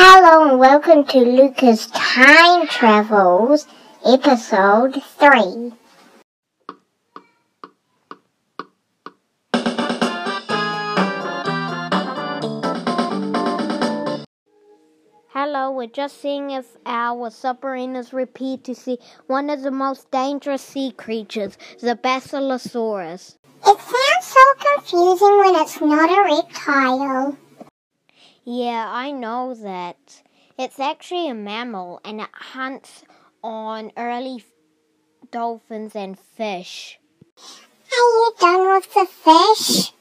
Hello and welcome to Lucas Time Travels, episode 3. Hello, we're just seeing if our submarine is repeat to see one of the most dangerous sea creatures, the Basilosaurus. It sounds so confusing when it's not a reptile. Yeah, I know that. It's actually a mammal and it hunts on early dolphins and fish. Are you done with the fish?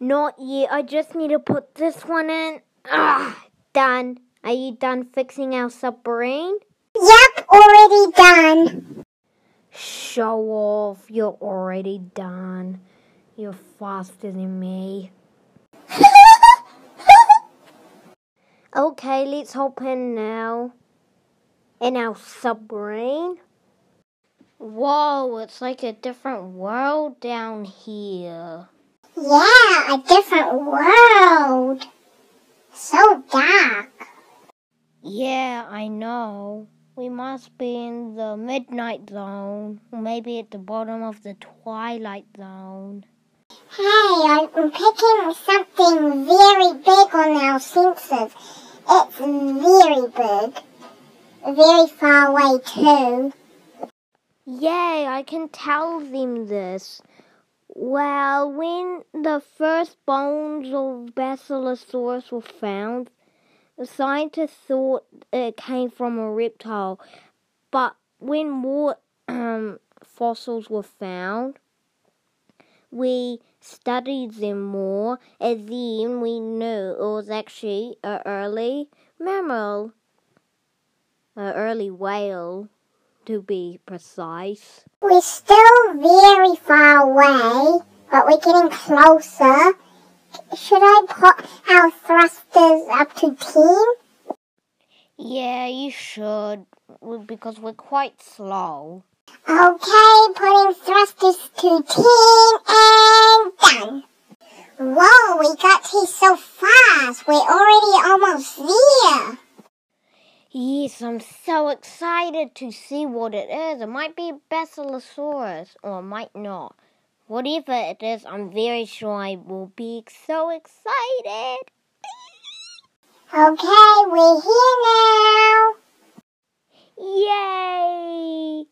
Not yet. I just need to put this one in. Ah, done. Are you done fixing our submarine? Yep, already done. Show off. You're already done. You're faster than me. Okay, let's hop in now. In our submarine. Whoa, it's like a different world down here. Yeah, a different world. So dark. Yeah, I know. We must be in the midnight zone, or maybe at the bottom of the twilight zone. Hey, I'm picking something very big on our sensors. It's very big. Very far away, too. Yay, I can tell them this. Well, when the first bones of Basilosaurus were found, the scientists thought it came from a reptile, but when more um, fossils were found, we studied them more, and then we knew it was actually an early mammal, an early whale, to be precise. We're still very far away, but we're getting closer. Should I put our thrusters up to 10? Yeah, you should, because we're quite slow. Okay, putting thrusters to 10 and done. Whoa, we got here so fast. We're already almost there. Yes, I'm so excited to see what it is. It might be a Basilosaurus, or it might not. Whatever it is, I'm very sure I will be so excited. Okay, we're here now. Yay!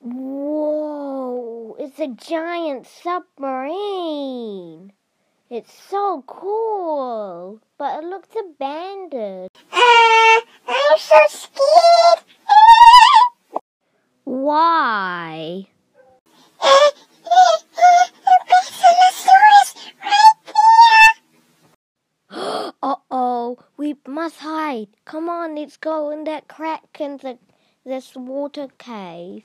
Whoa! It's a giant submarine. It's so cool, but it looks abandoned. Uh, I'm so scared. Why? Uh, uh, uh, right uh oh, we must hide. Come on, let's go in that crack in the this water cave.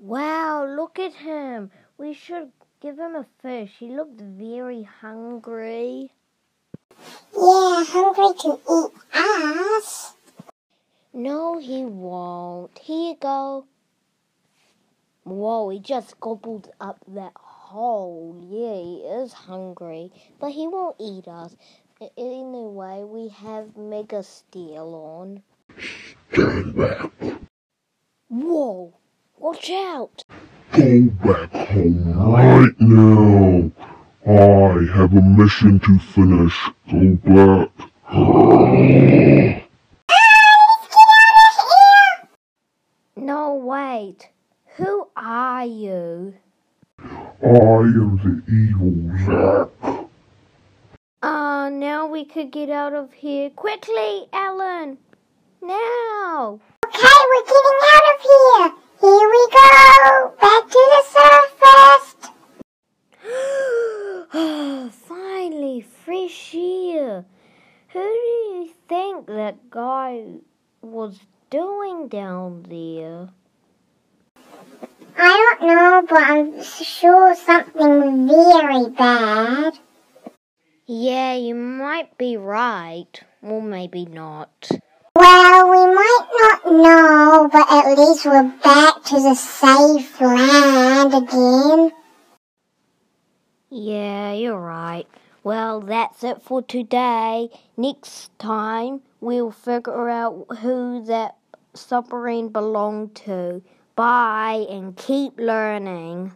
Wow, look at him. We should give him a fish. He looked very hungry. Yeah, hungry to eat us. No, he won't. Here you go. Whoa, he just gobbled up that whole. Yeah, he is hungry, but he won't eat us. Anyway, we have Mega Steel on. Stand back. Whoa, watch out. Go back home right now. I have a mission to finish. Go back. No, wait. Who are you? I am the evil Zack. Uh, now we could get out of here. Quickly, Ellen! Air. Who do you think that guy was doing down there? I don't know, but I'm sure something very bad. Yeah, you might be right. Or maybe not. Well, we might not know, but at least we're back to the safe land again. Yeah, you're right. Well, that's it for today. Next time, we'll figure out who that submarine belonged to. Bye and keep learning.